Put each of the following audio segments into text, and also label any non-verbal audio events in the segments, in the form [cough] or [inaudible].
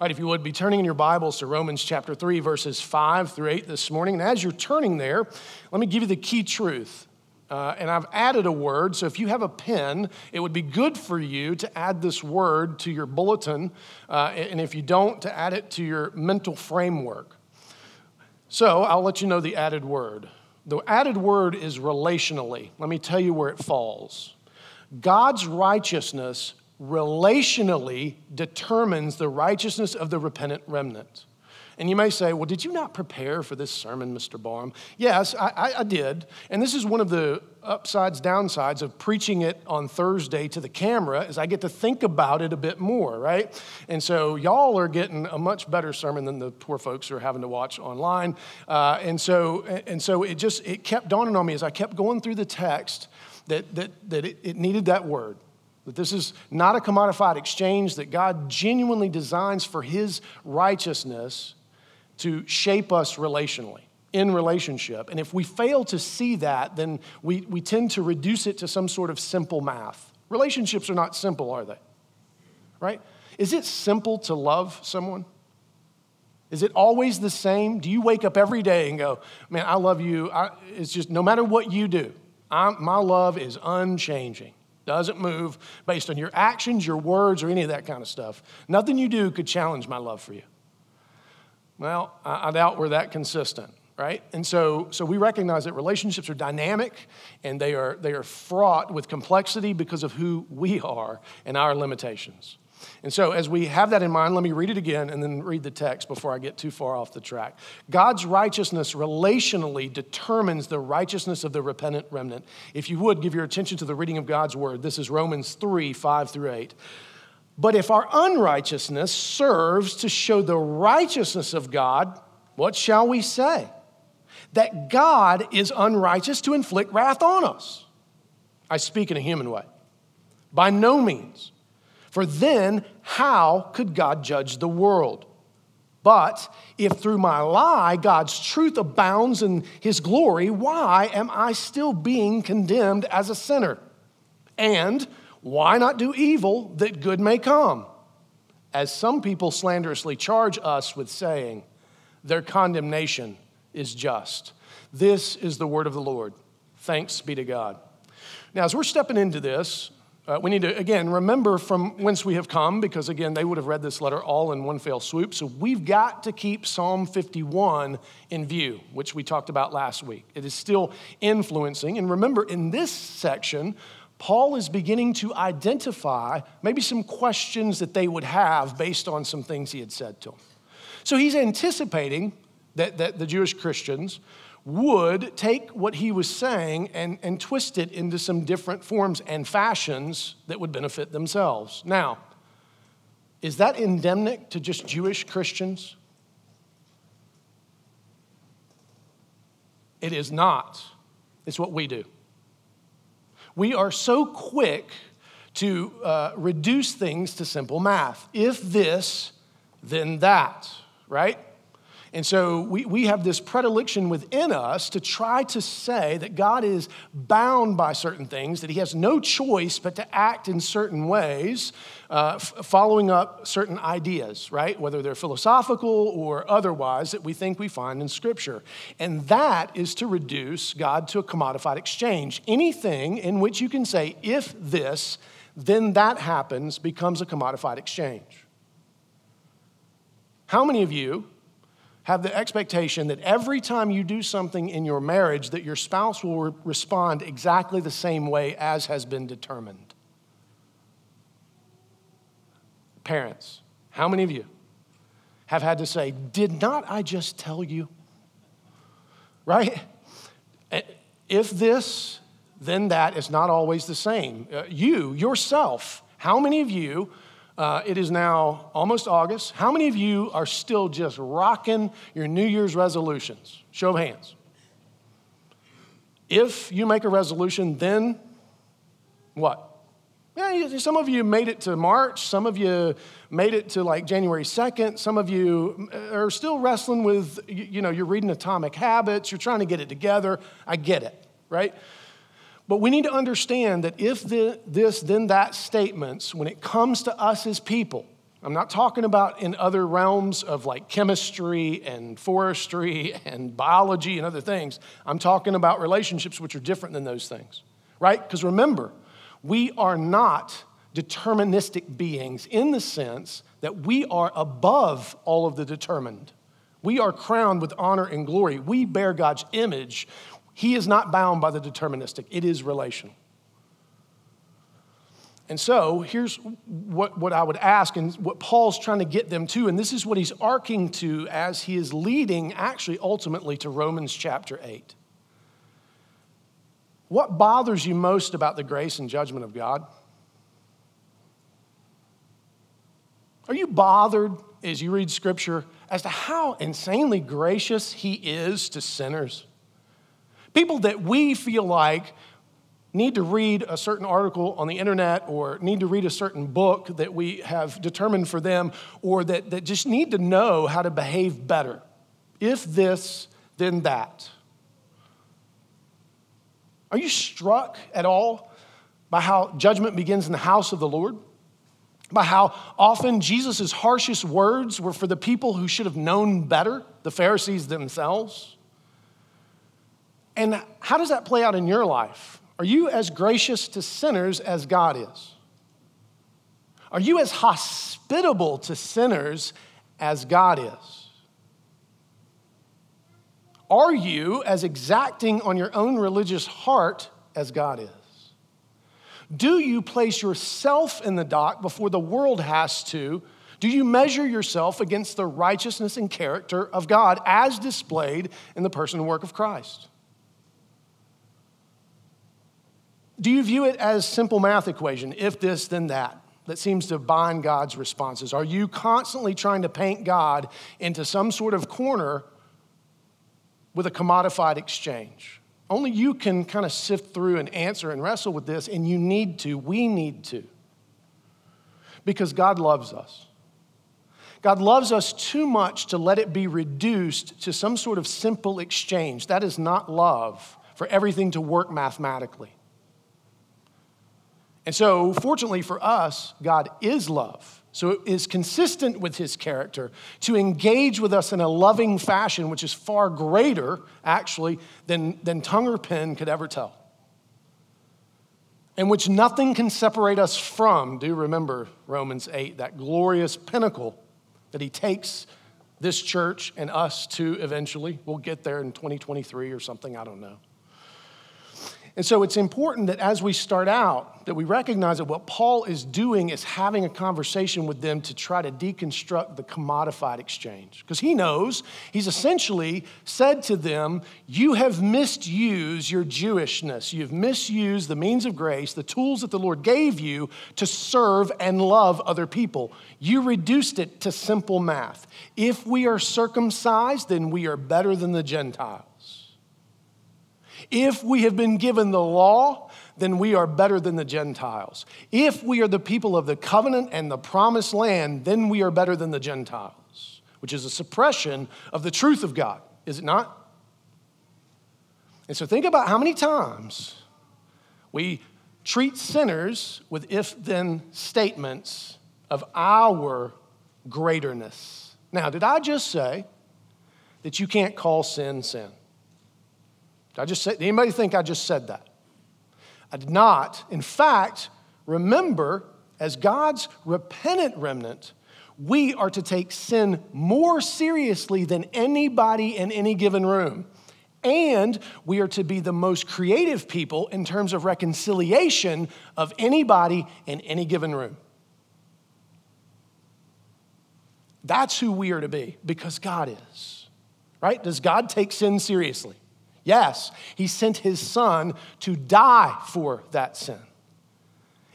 All right, if you would be turning in your Bibles to Romans chapter 3, verses 5 through 8 this morning. And as you're turning there, let me give you the key truth. Uh, and I've added a word, so if you have a pen, it would be good for you to add this word to your bulletin, uh, and if you don't, to add it to your mental framework. So I'll let you know the added word. The added word is relationally. Let me tell you where it falls. God's righteousness relationally determines the righteousness of the repentant remnant. And you may say, well, did you not prepare for this sermon, Mr. Barham? Yes, I, I, I, did. And this is one of the upsides, downsides of preaching it on Thursday to the camera is I get to think about it a bit more, right? And so y'all are getting a much better sermon than the poor folks who are having to watch online. Uh, and, so, and so it just, it kept dawning on me as I kept going through the text that, that, that it, it needed that word that this is not a commodified exchange, that God genuinely designs for His righteousness to shape us relationally, in relationship. And if we fail to see that, then we, we tend to reduce it to some sort of simple math. Relationships are not simple, are they? Right? Is it simple to love someone? Is it always the same? Do you wake up every day and go, man, I love you? I, it's just no matter what you do, I'm, my love is unchanging doesn't move based on your actions, your words, or any of that kind of stuff. Nothing you do could challenge my love for you. Well, I, doubt we're that consistent, right? And so, so we recognize that relationships are dynamic and they are, they are fraught with complexity because of who we are and our limitations. And so, as we have that in mind, let me read it again and then read the text before I get too far off the track. God's righteousness relationally determines the righteousness of the repentant remnant. If you would give your attention to the reading of God's word, this is Romans 3 5 through 8. But if our unrighteousness serves to show the righteousness of God, what shall we say? That God is unrighteous to inflict wrath on us. I speak in a human way. By no means. For then, how could God judge the world? But if through my lie God's truth abounds in his glory, why am I still being condemned as a sinner? And why not do evil that good may come? As some people slanderously charge us with saying, their condemnation is just. This is the word of the Lord. Thanks be to God. Now, as we're stepping into this, uh, we need to, again, remember from whence we have come, because again, they would have read this letter all in one fell swoop. So we've got to keep Psalm 51 in view, which we talked about last week. It is still influencing. And remember, in this section, Paul is beginning to identify maybe some questions that they would have based on some things he had said to them. So he's anticipating that, that the Jewish Christians would take what he was saying and, and twist it into some different forms and fashions that would benefit themselves. Now, is that endemic to just Jewish Christians? It is not. It's what we do. We are so quick to uh, reduce things to simple math. If this, then that, right? And so we, we have this predilection within us to try to say that God is bound by certain things, that he has no choice but to act in certain ways, uh, f- following up certain ideas, right? Whether they're philosophical or otherwise that we think we find in Scripture. And that is to reduce God to a commodified exchange. Anything in which you can say, if this, then that happens, becomes a commodified exchange. How many of you have the expectation that every time you do something in your marriage that your spouse will re- respond exactly the same way as has been determined. Parents how many of you have had to say did not i just tell you? Right? If this then that is not always the same. Uh, you yourself how many of you uh, it is now almost August. How many of you are still just rocking your New Year's resolutions? Show of hands. If you make a resolution, then what? Yeah, some of you made it to March. Some of you made it to like January 2nd. Some of you uh, are still wrestling with, you know, you're reading Atomic Habits. You're trying to get it together. I get it, right? But we need to understand that if the, this, then that statements, when it comes to us as people, I'm not talking about in other realms of like chemistry and forestry [laughs] and biology and other things. I'm talking about relationships which are different than those things, right? Because remember, we are not deterministic beings in the sense that we are above all of the determined. We are crowned with honor and glory. We bear God's image. He is not bound by the deterministic, it is relational. And so here's what, what I would ask, and what Paul's trying to get them to, and this is what he's arcing to as he is leading, actually, ultimately, to Romans chapter 8. What bothers you most about the grace and judgment of God? Are you bothered as you read scripture as to how insanely gracious he is to sinners? People that we feel like need to read a certain article on the internet or need to read a certain book that we have determined for them or that, that just need to know how to behave better. If this, then that. Are you struck at all by how judgment begins in the house of the Lord? By how often Jesus' harshest words were for the people who should have known better, the Pharisees themselves? And how does that play out in your life? Are you as gracious to sinners as God is? Are you as hospitable to sinners as God is? Are you as exacting on your own religious heart as God is? Do you place yourself in the dock before the world has to? Do you measure yourself against the righteousness and character of God as displayed in the person and work of Christ? Do you view it as simple math equation, if this, then that, that seems to bind God's responses? Are you constantly trying to paint God into some sort of corner with a commodified exchange? Only you can kind of sift through and answer and wrestle with this, and you need to. We need to. Because God loves us. God loves us too much to let it be reduced to some sort of simple exchange. That is not love for everything to work mathematically. And so, fortunately for us, God is love. So it is consistent with his character to engage with us in a loving fashion, which is far greater, actually, than, than tongue or pen could ever tell. And which nothing can separate us from. Do remember Romans 8, that glorious pinnacle that he takes this church and us to eventually. We'll get there in 2023 or something, I don't know. And so it's important that as we start out, that we recognize that what Paul is doing is having a conversation with them to try to deconstruct the commodified exchange. Because he knows, he's essentially said to them, You have misused your Jewishness. You've misused the means of grace, the tools that the Lord gave you to serve and love other people. You reduced it to simple math. If we are circumcised, then we are better than the Gentiles. If we have been given the law, then we are better than the Gentiles. If we are the people of the covenant and the promised land, then we are better than the Gentiles, which is a suppression of the truth of God, is it not? And so think about how many times we treat sinners with if then statements of our greaterness. Now, did I just say that you can't call sin sin? Did I just say, anybody think I just said that? I did not. In fact, remember, as God's repentant remnant, we are to take sin more seriously than anybody in any given room. And we are to be the most creative people in terms of reconciliation of anybody in any given room. That's who we are to be because God is, right? Does God take sin seriously? Yes, he sent his son to die for that sin.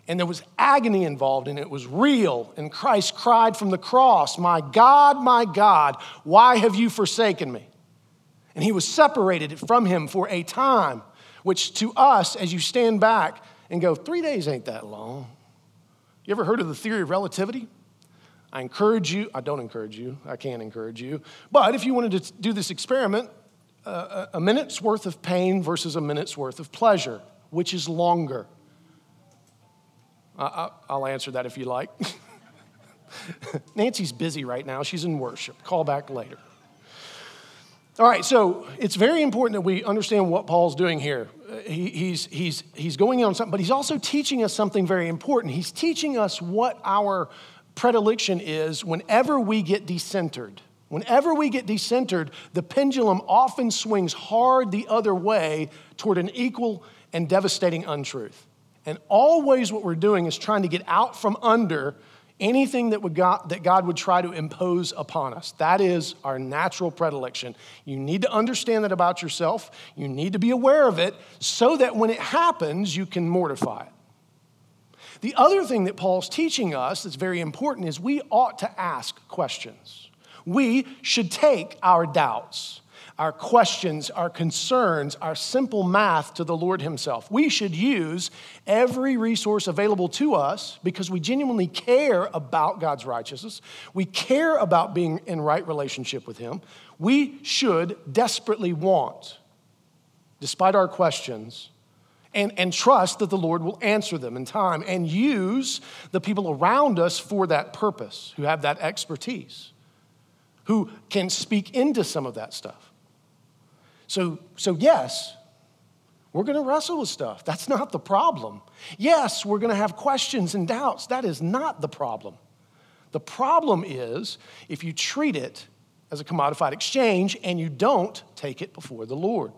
And there was agony involved, and it was real. And Christ cried from the cross, My God, my God, why have you forsaken me? And he was separated from him for a time, which to us, as you stand back and go, Three days ain't that long. You ever heard of the theory of relativity? I encourage you, I don't encourage you, I can't encourage you, but if you wanted to do this experiment, a, minute's worth of pain versus a minute's worth of pleasure, which is longer? I, will answer that if you like. [laughs] Nancy's busy right now. She's in worship. Call back later. All right, so it's very important that we understand what Paul's doing here. Uh, he, he's, he's, he's going on something, but he's also teaching us something very important. He's teaching us what our predilection is whenever we get decentered. Whenever we get decentered, the pendulum often swings hard the other way toward an equal and devastating untruth. And always what we're doing is trying to get out from under anything that, would God, that God would try to impose upon us. That is our natural predilection. You need to understand that about yourself. You need to be aware of it so that when it happens, you can mortify it. The other thing that Paul's teaching us that's very important is we ought to ask questions. We should take our doubts our questions, our concerns, our simple math to the Lord Himself. We should use every resource available to us because we genuinely care about God's righteousness. We care about being in right relationship with Him. We should desperately want, despite our questions, and, and trust that the Lord will answer them in time and use the people around us for that purpose who have that expertise, who can speak into some of that stuff. So, so yes, we're going to wrestle with stuff. That's not the problem. Yes, we're going to have questions and doubts. That is not the problem. The problem is if you treat it as a commodified exchange and you don't take it before the Lord.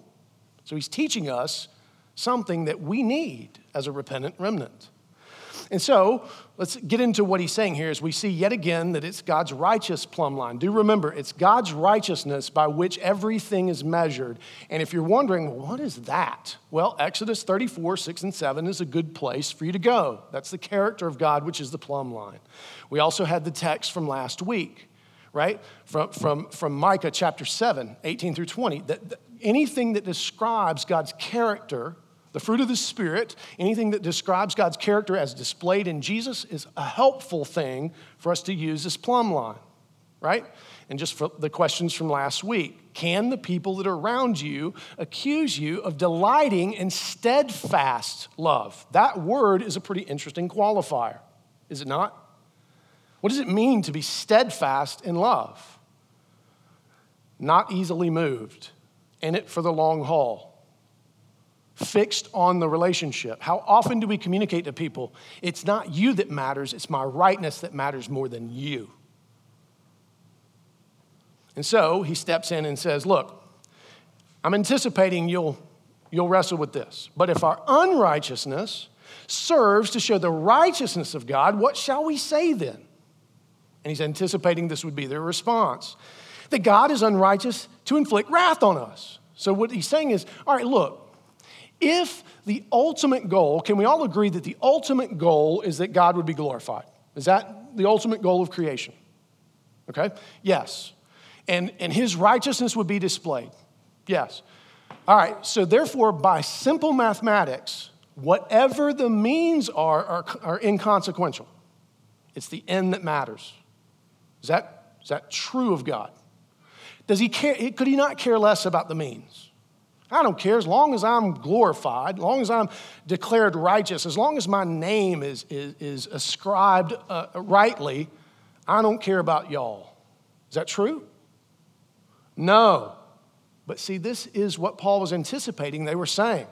So he's teaching us something that we need as a repentant remnant. And so let's get into what he's saying here as we see yet again that it's God's righteous plumb line. Do remember, it's God's righteousness by which everything is measured. And if you're wondering, what is that? Well, Exodus 34, 6 and 7 is a good place for you to go. That's the character of God, which is the plumb line. We also had the text from last week, right? From, from, from Micah chapter 7, 18 through 20. That, that anything that describes God's character the fruit of the Spirit, anything that describes God's character as displayed in Jesus, is a helpful thing for us to use as plumb line, right? And just for the questions from last week can the people that are around you accuse you of delighting in steadfast love? That word is a pretty interesting qualifier, is it not? What does it mean to be steadfast in love? Not easily moved, in it for the long haul fixed on the relationship. How often do we communicate to people, it's not you that matters, it's my rightness that matters more than you? And so he steps in and says, Look, I'm anticipating you'll, you'll wrestle with this. But if our unrighteousness serves to show the righteousness of God, what shall we say then? And he's anticipating this would be their response that God is unrighteous to inflict wrath on us. So what he's saying is, all right, look, if the ultimate goal, can we all agree that the ultimate goal is that God would be glorified? Is that the ultimate goal of creation? Okay? Yes. And, and his righteousness would be displayed? Yes. All right, so therefore, by simple mathematics, whatever the means are, are, are inconsequential. It's the end that matters. Is that, is that true of God? Does he care, could he not care less about the means? I don't care as long as I'm glorified, as long as I'm declared righteous, as long as my name is, is, is ascribed uh, rightly, I don't care about y'all. Is that true? No. But see, this is what Paul was anticipating they were saying.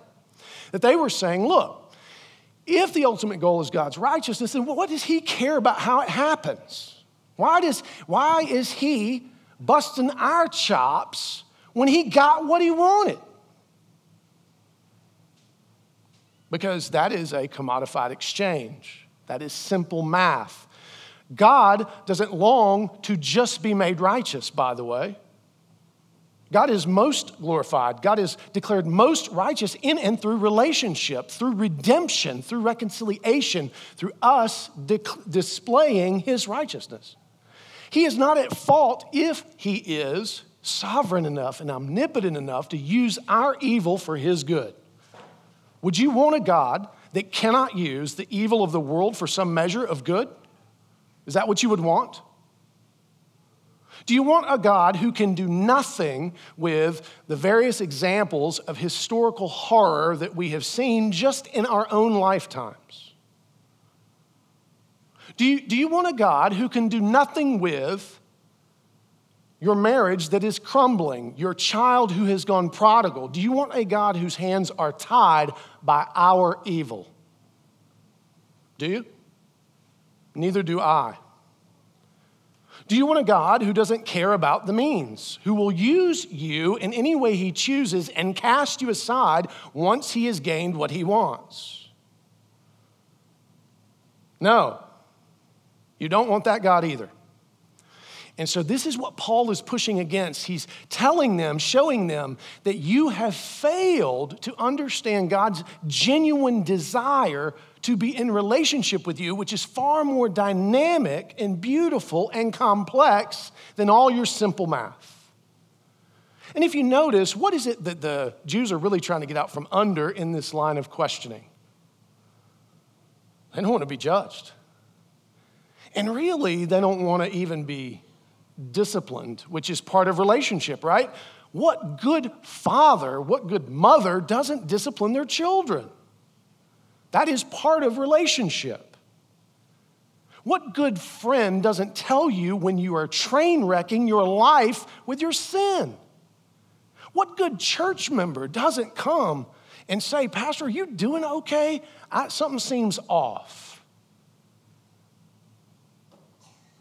That they were saying, look, if the ultimate goal is God's righteousness, then what does he care about how it happens? Why, does, why is he busting our chops when he got what he wanted? Because that is a commodified exchange. That is simple math. God doesn't long to just be made righteous, by the way. God is most glorified. God is declared most righteous in and through relationship, through redemption, through reconciliation, through us de- displaying his righteousness. He is not at fault if he is sovereign enough and omnipotent enough to use our evil for his good. Would you want a God that cannot use the evil of the world for some measure of good? Is that what you would want? Do you want a God who can do nothing with the various examples of historical horror that we have seen just in our own lifetimes? Do you, do you want a God who can do nothing with your marriage that is crumbling, your child who has gone prodigal? Do you want a God whose hands are tied by our evil? Do you? Neither do I. Do you want a God who doesn't care about the means, who will use you in any way he chooses and cast you aside once he has gained what he wants? No, you don't want that God either. And so, this is what Paul is pushing against. He's telling them, showing them that you have failed to understand God's genuine desire to be in relationship with you, which is far more dynamic and beautiful and complex than all your simple math. And if you notice, what is it that the Jews are really trying to get out from under in this line of questioning? They don't want to be judged. And really, they don't want to even be disciplined, which is part of relationship, right? What good father, what good mother doesn't discipline their children? That is part of relationship. What good friend doesn't tell you when you are train wrecking your life with your sin? What good church member doesn't come and say, Pastor, are you doing okay? I, something seems off.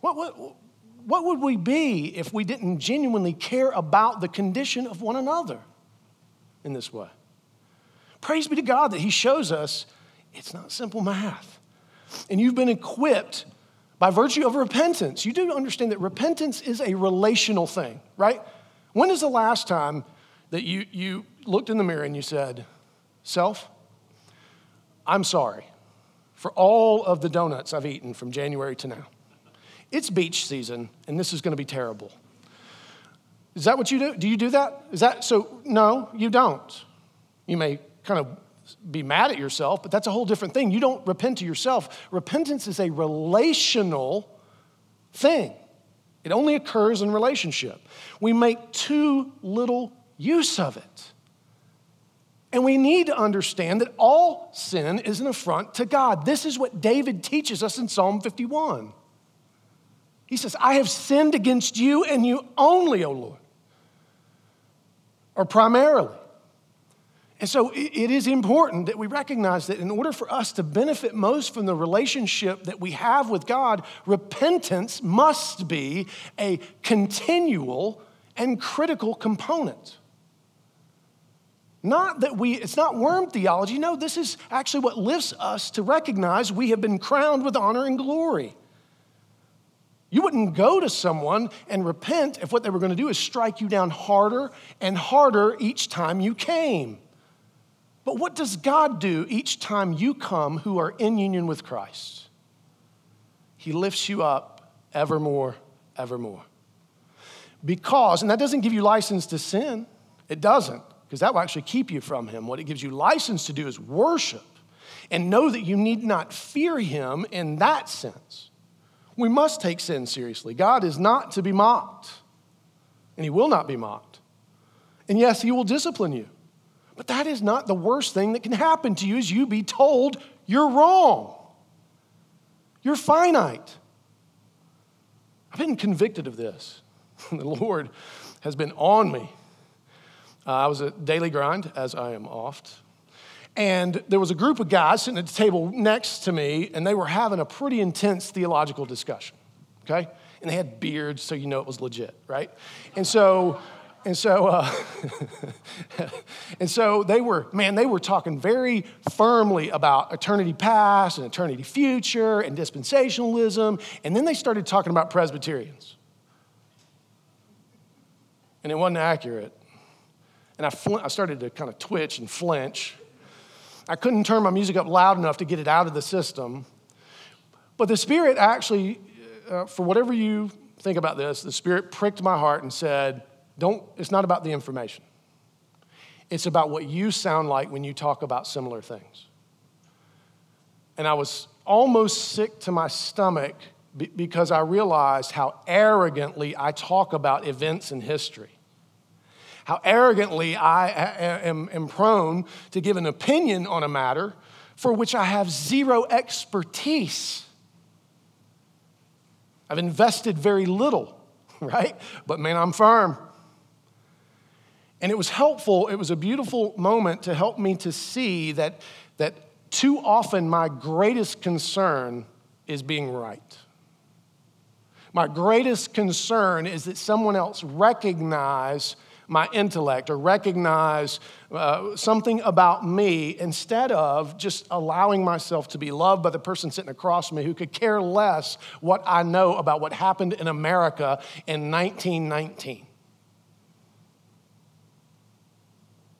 What, what, what would we be if we didn't genuinely care about the condition of one another in this way? Praise be to God that He shows us it's not simple math. And you've been equipped by virtue of repentance. You do understand that repentance is a relational thing, right? When is the last time that you, you looked in the mirror and you said, Self, I'm sorry for all of the donuts I've eaten from January to now? It's beach season, and this is going to be terrible. Is that what you do? Do you do that? Is that so? No, you don't. You may kind of be mad at yourself, but that's a whole different thing. You don't repent to yourself. Repentance is a relational thing, it only occurs in relationship. We make too little use of it. And we need to understand that all sin is an affront to God. This is what David teaches us in Psalm 51. He says, I have sinned against you and you only, O Lord, or primarily. And so it is important that we recognize that in order for us to benefit most from the relationship that we have with God, repentance must be a continual and critical component. Not that we, it's not worm theology. No, this is actually what lifts us to recognize we have been crowned with honor and glory. You wouldn't go to someone and repent if what they were going to do is strike you down harder and harder each time you came. But what does God do each time you come who are in union with Christ? He lifts you up evermore, evermore. Because, and that doesn't give you license to sin, it doesn't, because that will actually keep you from Him. What it gives you license to do is worship and know that you need not fear Him in that sense. We must take sin seriously. God is not to be mocked, and He will not be mocked. And yes, He will discipline you. But that is not the worst thing that can happen to you is you be told you're wrong. You're finite. I've been convicted of this. [laughs] the Lord has been on me. Uh, I was at daily grind, as I am oft. And there was a group of guys sitting at the table next to me, and they were having a pretty intense theological discussion, okay? And they had beards, so you know it was legit, right? And so, and so, uh, [laughs] and so they were, man, they were talking very firmly about eternity past and eternity future and dispensationalism. And then they started talking about Presbyterians. And it wasn't accurate. And I, fl- I started to kind of twitch and flinch. I couldn't turn my music up loud enough to get it out of the system. But the Spirit actually, uh, for whatever you think about this, the Spirit pricked my heart and said, Don't, it's not about the information. It's about what you sound like when you talk about similar things. And I was almost sick to my stomach because I realized how arrogantly I talk about events in history how arrogantly I am, prone to give an opinion on a matter for which I have zero expertise. I've invested very little, [laughs] right? But man, I'm firm. And it was helpful, it was a beautiful moment to help me to see that, that too often my greatest concern is being right. My greatest concern is that someone else recognize my intellect or recognize uh, something about me instead of just allowing myself to be loved by the person sitting across me who could care less what I know about what happened in America in 1919.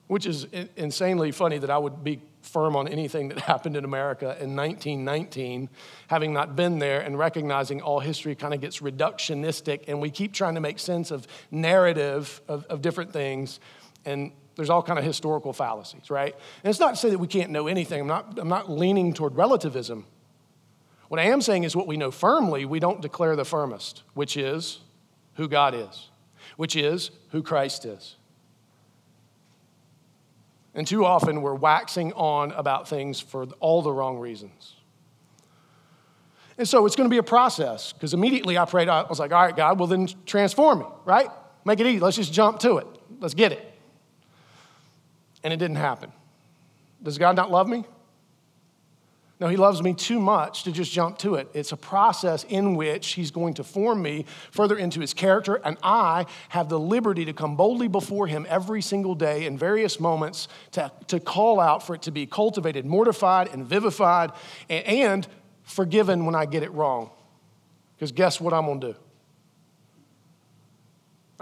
Which is insanely funny that I would be firm on anything that [laughs] happened in America in 1919, having not been there and recognizing all history kind of gets reductionistic, and we keep trying to make sense of narrative of, of different things, and there's all kind of historical fallacies, right? And it's not to say that we can't know anything. I'm not, I'm not leaning toward relativism. What I am saying is what we know firmly, we don't declare the firmest, which is who God is, which is who Christ is. And too often we're waxing on about things for all the wrong reasons. And so it's going to be a process because immediately I prayed, I was like, all right, God, well then transform me, right? Make it easy. Let's just jump to it. Let's get it. And it didn't happen. Does God not love me? No, he loves me too much to just jump to it. It's a process in which he's going to form me further into his character, and I have the liberty to come boldly before him every single day in various moments to, to call out for it to be cultivated, mortified, and vivified, and, and forgiven when I get it wrong. Because guess what I'm going to do?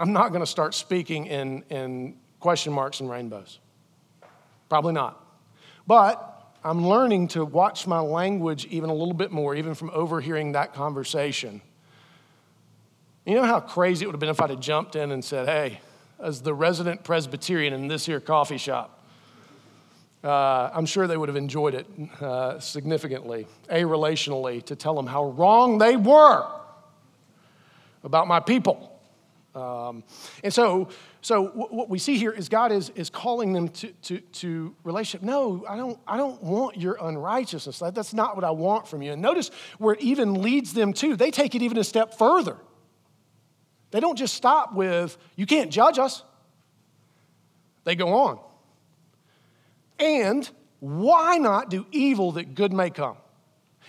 I'm not going to start speaking in, in question marks and rainbows. Probably not. But I'm learning to watch my language even a little bit more, even from overhearing that conversation. You know how crazy it would have been if I'd have jumped in and said, hey, as the resident Presbyterian in this here coffee shop, uh, I'm sure they would have enjoyed it uh, significantly, a relationally, to tell them how wrong they were about my people. Um, and so, so what we see here is God is, is calling them to, to, to relationship. No, I don't, I don't want your unrighteousness. That's not what I want from you. And notice where it even leads them to. They take it even a step further. They don't just stop with, you can't judge us. They go on. And why not do evil that good may come?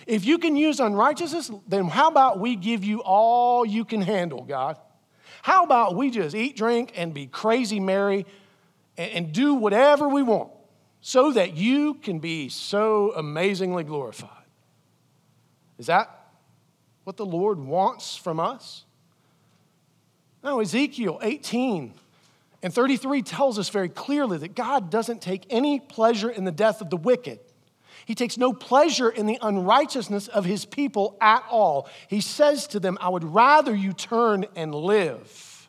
If you can use unrighteousness, then how about we give you all you can handle, God? How about we just eat, drink, and be crazy merry and, and do whatever we want so that you can be so amazingly glorified? Is that what the Lord wants from us? No, Ezekiel 18 and 33 tells us very clearly that God doesn't take any pleasure in the death of the wicked. He takes no pleasure in the unrighteousness of his people at all. He says to them, I would rather you turn and live.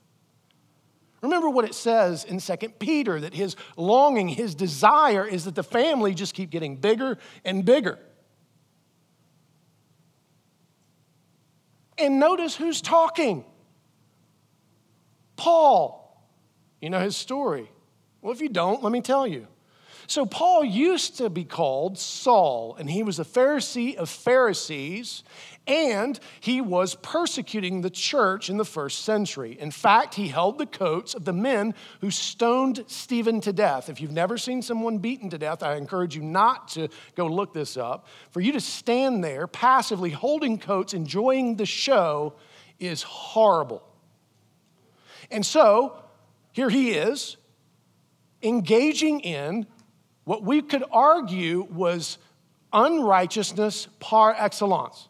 Remember what it says in 2 Peter that his longing, his desire is that the family just keep getting bigger and bigger. And notice who's talking Paul. You know his story. Well, if you don't, let me tell you. So, Paul used to be called Saul, and he was a Pharisee of Pharisees, and he was persecuting the church in the first century. In fact, he held the coats of the men who stoned Stephen to death. If you've never seen someone beaten to death, I encourage you not to go look this up. For you to stand there passively holding coats, enjoying the show, is horrible. And so, here he is, engaging in what we could argue was unrighteousness par excellence.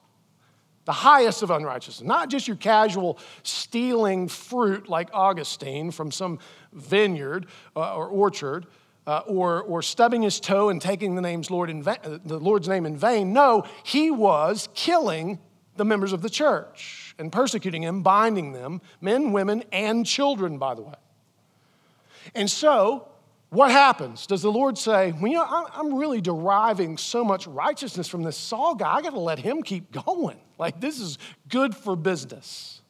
The highest of unrighteousness, not just your casual stealing fruit like Augustine from some vineyard uh, or orchard, uh, or, or stubbing his toe and taking the, name's Lord in va- the Lord's name in vain. No, he was killing the members of the church and persecuting them, binding them, men, women, and children, by the way. And so what happens? Does the Lord say, well, you know, I'm really deriving so much righteousness from this Saul guy, I got to let him keep going. [laughs] Like, this is good for business.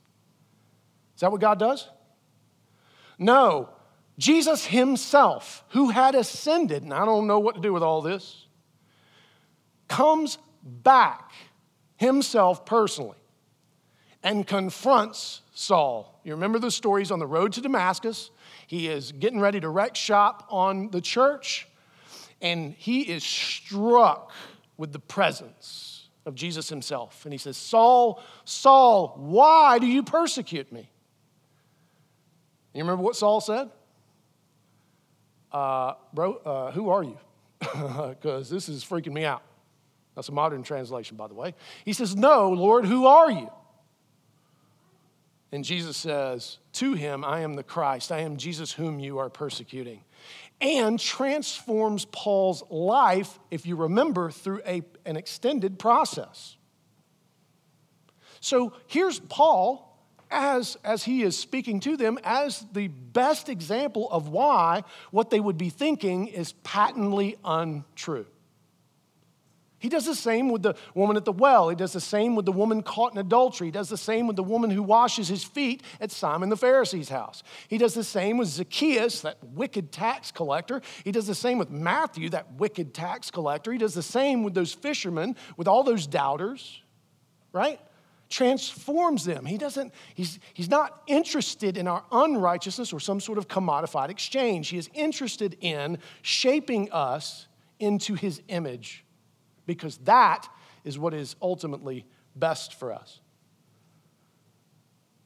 Is that what God does? No. Jesus himself, who had ascended, and I don't know what to do with all this, comes back himself personally and confronts Saul. You remember the stories on the road to Damascus? He is getting ready to wreck shop on the church, and he is struck with the presence of Jesus himself. And he says, Saul, Saul, why do you persecute me? You remember what Saul said? Uh, bro, uh, who are you? [laughs] Because this is freaking me out. That's a modern translation, by the way. He says, No, Lord, who are you? And Jesus says to him, I am the Christ. I am Jesus whom you are persecuting. And transforms Paul's life, if you remember, through a, an extended process. So here's Paul as, as he is speaking to them as the best example of why what they would be thinking is patently untrue. He does the same with the woman at the well. He does the same with the woman caught in adultery. He does the same with the woman who washes his feet at Simon the Pharisee's house. He does the same with Zacchaeus, that wicked tax collector. He does the same with Matthew, that wicked tax collector. He does the same with those fishermen, with all those doubters, right? Transforms them. He doesn't, he's, he's not interested in our unrighteousness or some sort of commodified exchange. He is interested in shaping us into his image because that is what is ultimately best for us.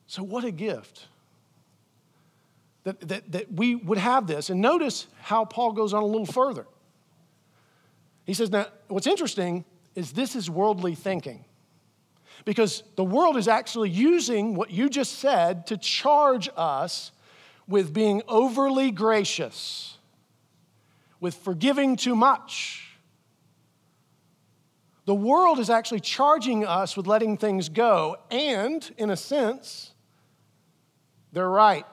So, what a gift that, that, that we would have this. And notice how Paul goes on a little further. He says, Now, what's interesting is this is worldly thinking. Because the world is actually using what you just said to charge us with being overly gracious, with forgiving too much the world is actually charging us with letting things go. And in a sense, they're right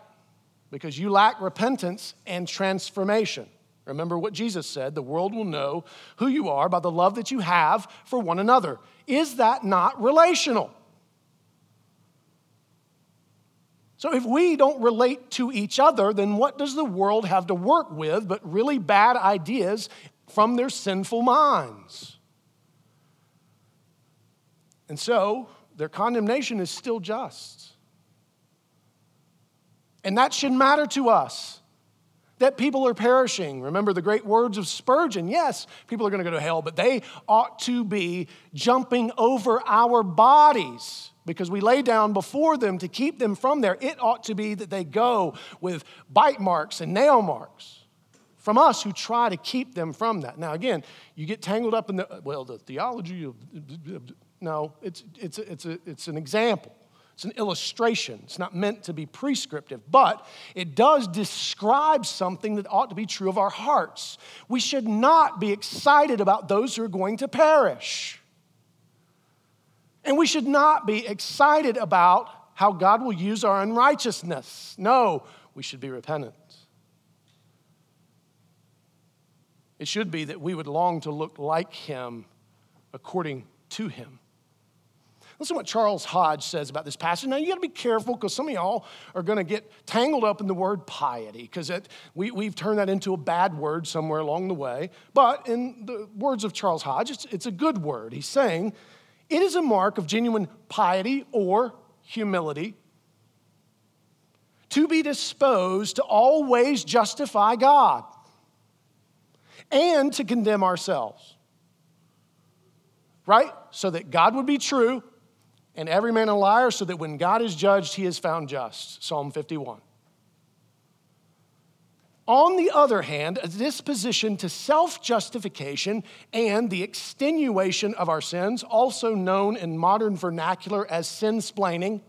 because you lack repentance and transformation. Remember what Jesus said the world will know who you are by the love that you have for one another. Is that not relational? So, if we don't relate to each other, then what does the world have to work with but really bad ideas from their sinful minds? And so their condemnation is still just. And that should matter to us that people are perishing. Remember the great words of Spurgeon. Yes, people are going to go to hell, but they ought to be jumping over our bodies because we lay down before them to keep them from there. It ought to be that they go with bite marks and nail marks from us who try to keep them from that. Now, again, you get tangled up in the, well, the theology of no, it's, it's, it's, a, it's an example. It's an illustration. It's not meant to be prescriptive, but it does describe something that ought to be true of our hearts. We should not be excited about those who are going to perish. And we should not be excited about how God will use our unrighteousness. No, we should be repentant. It should be that we would long to look like Him according to Him. Listen to what Charles Hodge says about this passage. Now, you got to be careful because some of y'all are going to get tangled up in the word piety because we, we've turned that into a bad word somewhere along the way. But in the words of Charles Hodge, it's, it's a good word. He's saying it is a mark of genuine piety or humility to be disposed to always justify God and to condemn ourselves. Right? So that God would be true and every man a liar, so that when God is judged, he is found just. Psalm 51. On the other hand, a disposition to self justification and the extenuation of our sins, also known in modern vernacular as sin splaining,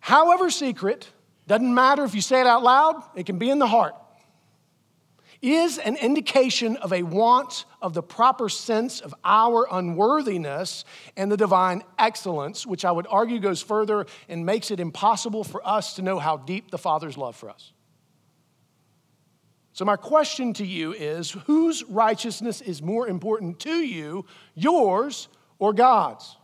however secret, doesn't matter if you say it out loud, it can be in the heart is an indication of a want of the proper sense of our unworthiness and the divine excellence, which I would argue goes further and makes it impossible for us to know how deep the Father's love for us. So, my question to you is whose righteousness is more important to you, yours or God's?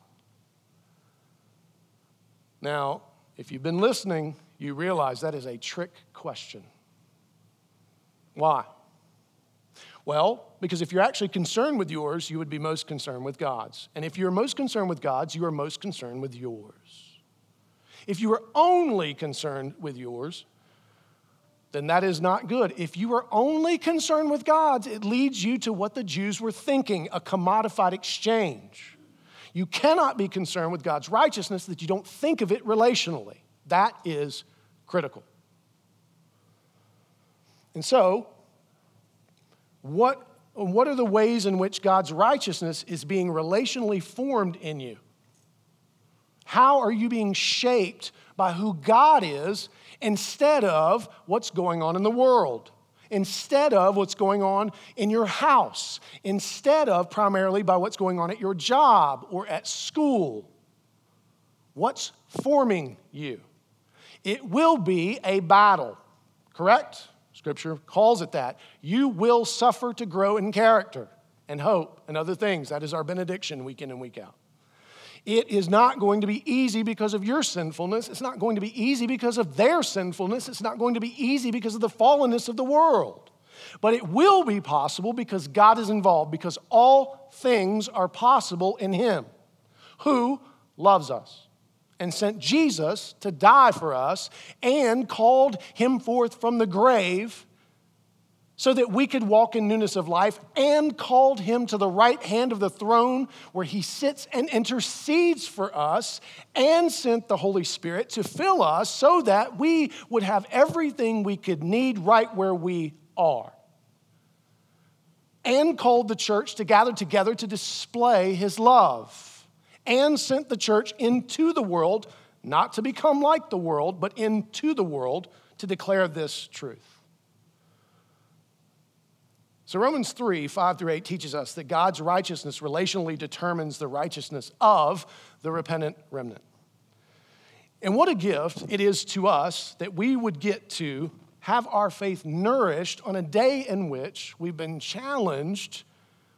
Now, if you've been listening, you realize that is a trick question. Why? Well, because if you're actually concerned with yours, you would be most concerned with God's. And if you're most concerned with God's, you are most concerned with yours. If you are only concerned with yours, then that is not good. If you are only concerned with God's, it leads you to what the Jews were thinking a commodified exchange. You cannot be concerned with God's righteousness that you don't think of it relationally. That is critical. And so, what, what are the ways in which God's righteousness is being relationally formed in you? How are you being shaped by who God is instead of what's going on in the world? Instead of what's going on in your house, instead of primarily by what's going on at your job or at school. What's forming you? It will be a battle, correct? Scripture calls it that. You will suffer to grow in character and hope and other things. That is our benediction week in and week out. It is not going to be easy because of your sinfulness. It's not going to be easy because of their sinfulness. It's not going to be easy because of the fallenness of the world. But it will be possible because God is involved, because all things are possible in Him who loves us and sent Jesus to die for us and called him forth from the grave so that we could walk in newness of life and called him to the right hand of the throne where he sits and intercedes for us and sent the Holy Spirit to fill us so that we would have everything we could need right where we are. And called the church to gather together to display his love and sent the church into the world, not to become like the world, but into the world to declare this truth. So, Romans 3 5 through 8 teaches us that God's righteousness relationally determines the righteousness of the repentant remnant. And what a gift it is to us that we would get to have our faith nourished on a day in which we've been challenged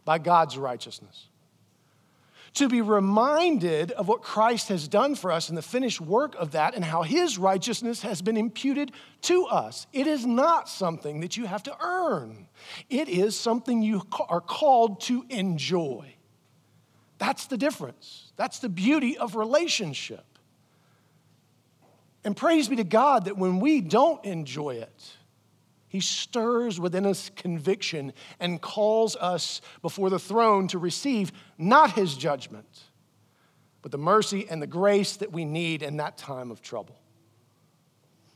by God's righteousness to be reminded of what Christ has done for us and the finished work of that and how his righteousness has been imputed to us. It is not something that you have to earn, it is something you are called to enjoy. That's the difference. That's the beauty of relationship. And praise be to God that when we don't enjoy it, he stirs within us conviction and calls us before the throne to receive not his judgment, but the mercy and the grace that we need in that time of trouble.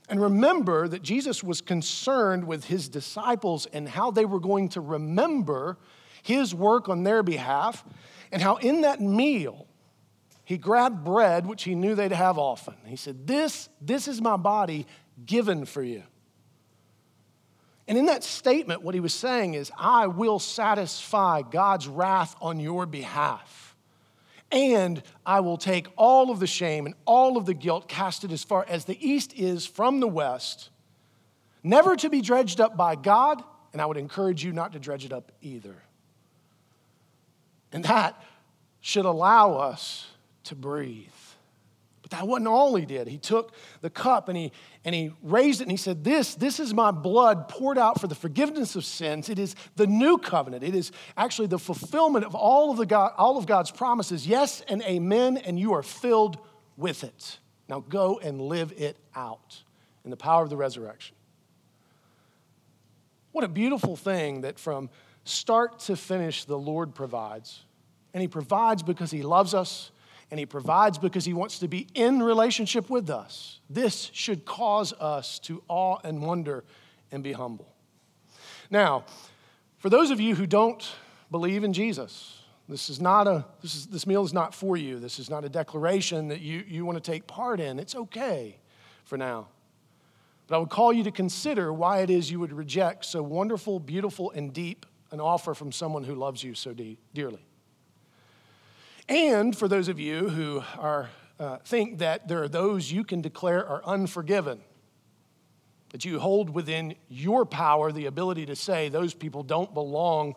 And remember that Jesus was concerned with his disciples and how they were going to remember his work on their behalf, and how in that meal, he grabbed bread, which he knew they'd have often. He said, This, this is my body given for you. And in that statement, what he was saying is, I will satisfy God's wrath on your behalf. And I will take all of the shame and all of the guilt, cast it as far as the east is from the west, never to be dredged up by God, and I would encourage you not to dredge it up either. And that should allow us to breathe. But that wasn't all he did. He took the cup and he, and he raised it and he said, this, this is my blood poured out for the forgiveness of sins. It is the new covenant. It is actually the fulfillment of all of, the God, all of God's promises. Yes and amen, and you are filled with it. Now go and live it out in the power of the resurrection. What a beautiful thing that from start to finish the Lord provides. And He provides because He loves us and He provides because He wants to be in relationship with us. This should cause us to awe and wonder and be humble. Now, for those of you who don't believe in Jesus, this is not a this is this meal is not for you. This is not a declaration that you, you want to take part in. It's okay for now. But I would call you to consider why it is you would reject so wonderful, beautiful, and deep an offer from someone who loves you so de- dearly. And for those of you who are, uh, think that there are those you can declare are unforgiven, that you hold within your power the ability to say those people don't belong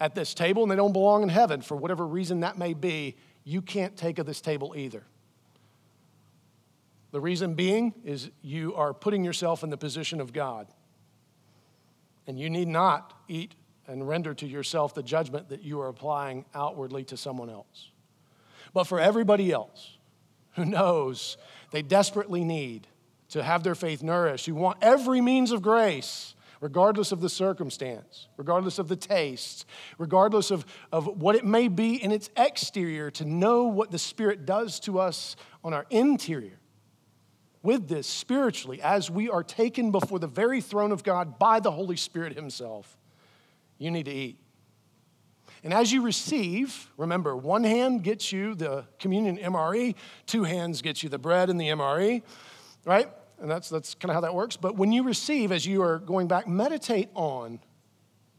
at this table and they don't belong in heaven for whatever reason that may be, you can't take of this table either. The reason being is you are putting yourself in the position of God. And you need not eat and render to yourself the judgment that you are applying outwardly to someone else. But for everybody else who knows they desperately need to have their faith nourished, who want every means of grace, regardless of the circumstance, regardless of the taste, regardless of, of what it may be in its exterior, to know what the Spirit does to us on our interior. With this, spiritually, as we are taken before the very throne of God by the Holy Spirit Himself, you need to eat. And as you receive, remember, one hand gets you the communion MRE, two hands gets you the bread and the MRE, right? And that's, that's kind of how that works. But when you receive, as you are going back, meditate on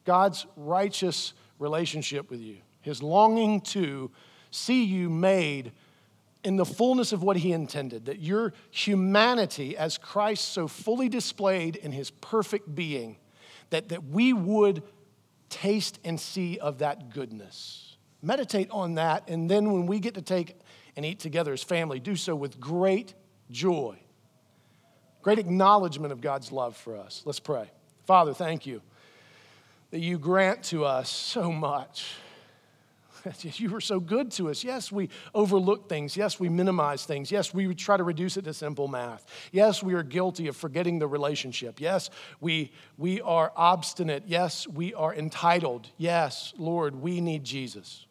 God's righteous relationship with you, his longing to see you made in the fullness of what he intended, that your humanity as Christ so fully displayed in his perfect being, that, that we would taste and see of that goodness. Meditate on that, and then when we get to take and eat together as family, do so with great joy, great acknowledgement of God's love for us. Let's pray. Father, thank you that you grant to us so much. [laughs] You were so good to us. Yes, we overlook things. Yes, we minimize things. Yes, we try to reduce it to simple math. Yes, we are guilty of forgetting the relationship. Yes, we, we are obstinate. Yes, we are entitled. Yes, Lord, we need Jesus.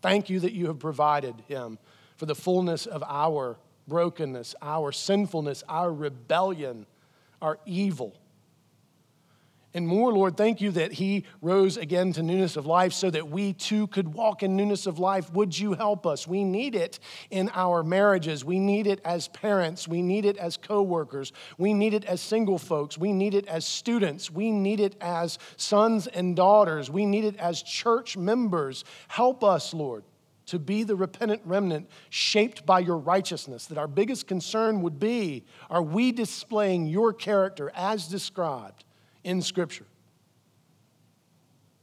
Thank you that you have provided him for the fullness of our brokenness, our sinfulness, our rebellion, our evil. And more, Lord, thank you that He rose again to newness of life so that we too could walk in newness of life. Would you help us? We need it in our marriages. We need it as parents. We need it as coworkers. We need it as single folks. We need it as students. We need it as sons and daughters. We need it as church members. Help us, Lord, to be the repentant remnant shaped by your righteousness. That our biggest concern would be are we displaying your character as described? In Scripture.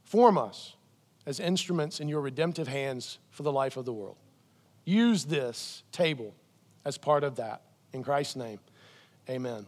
Form us as instruments in your redemptive hands for the life of the world. Use this table as part of that. In Christ's name, amen.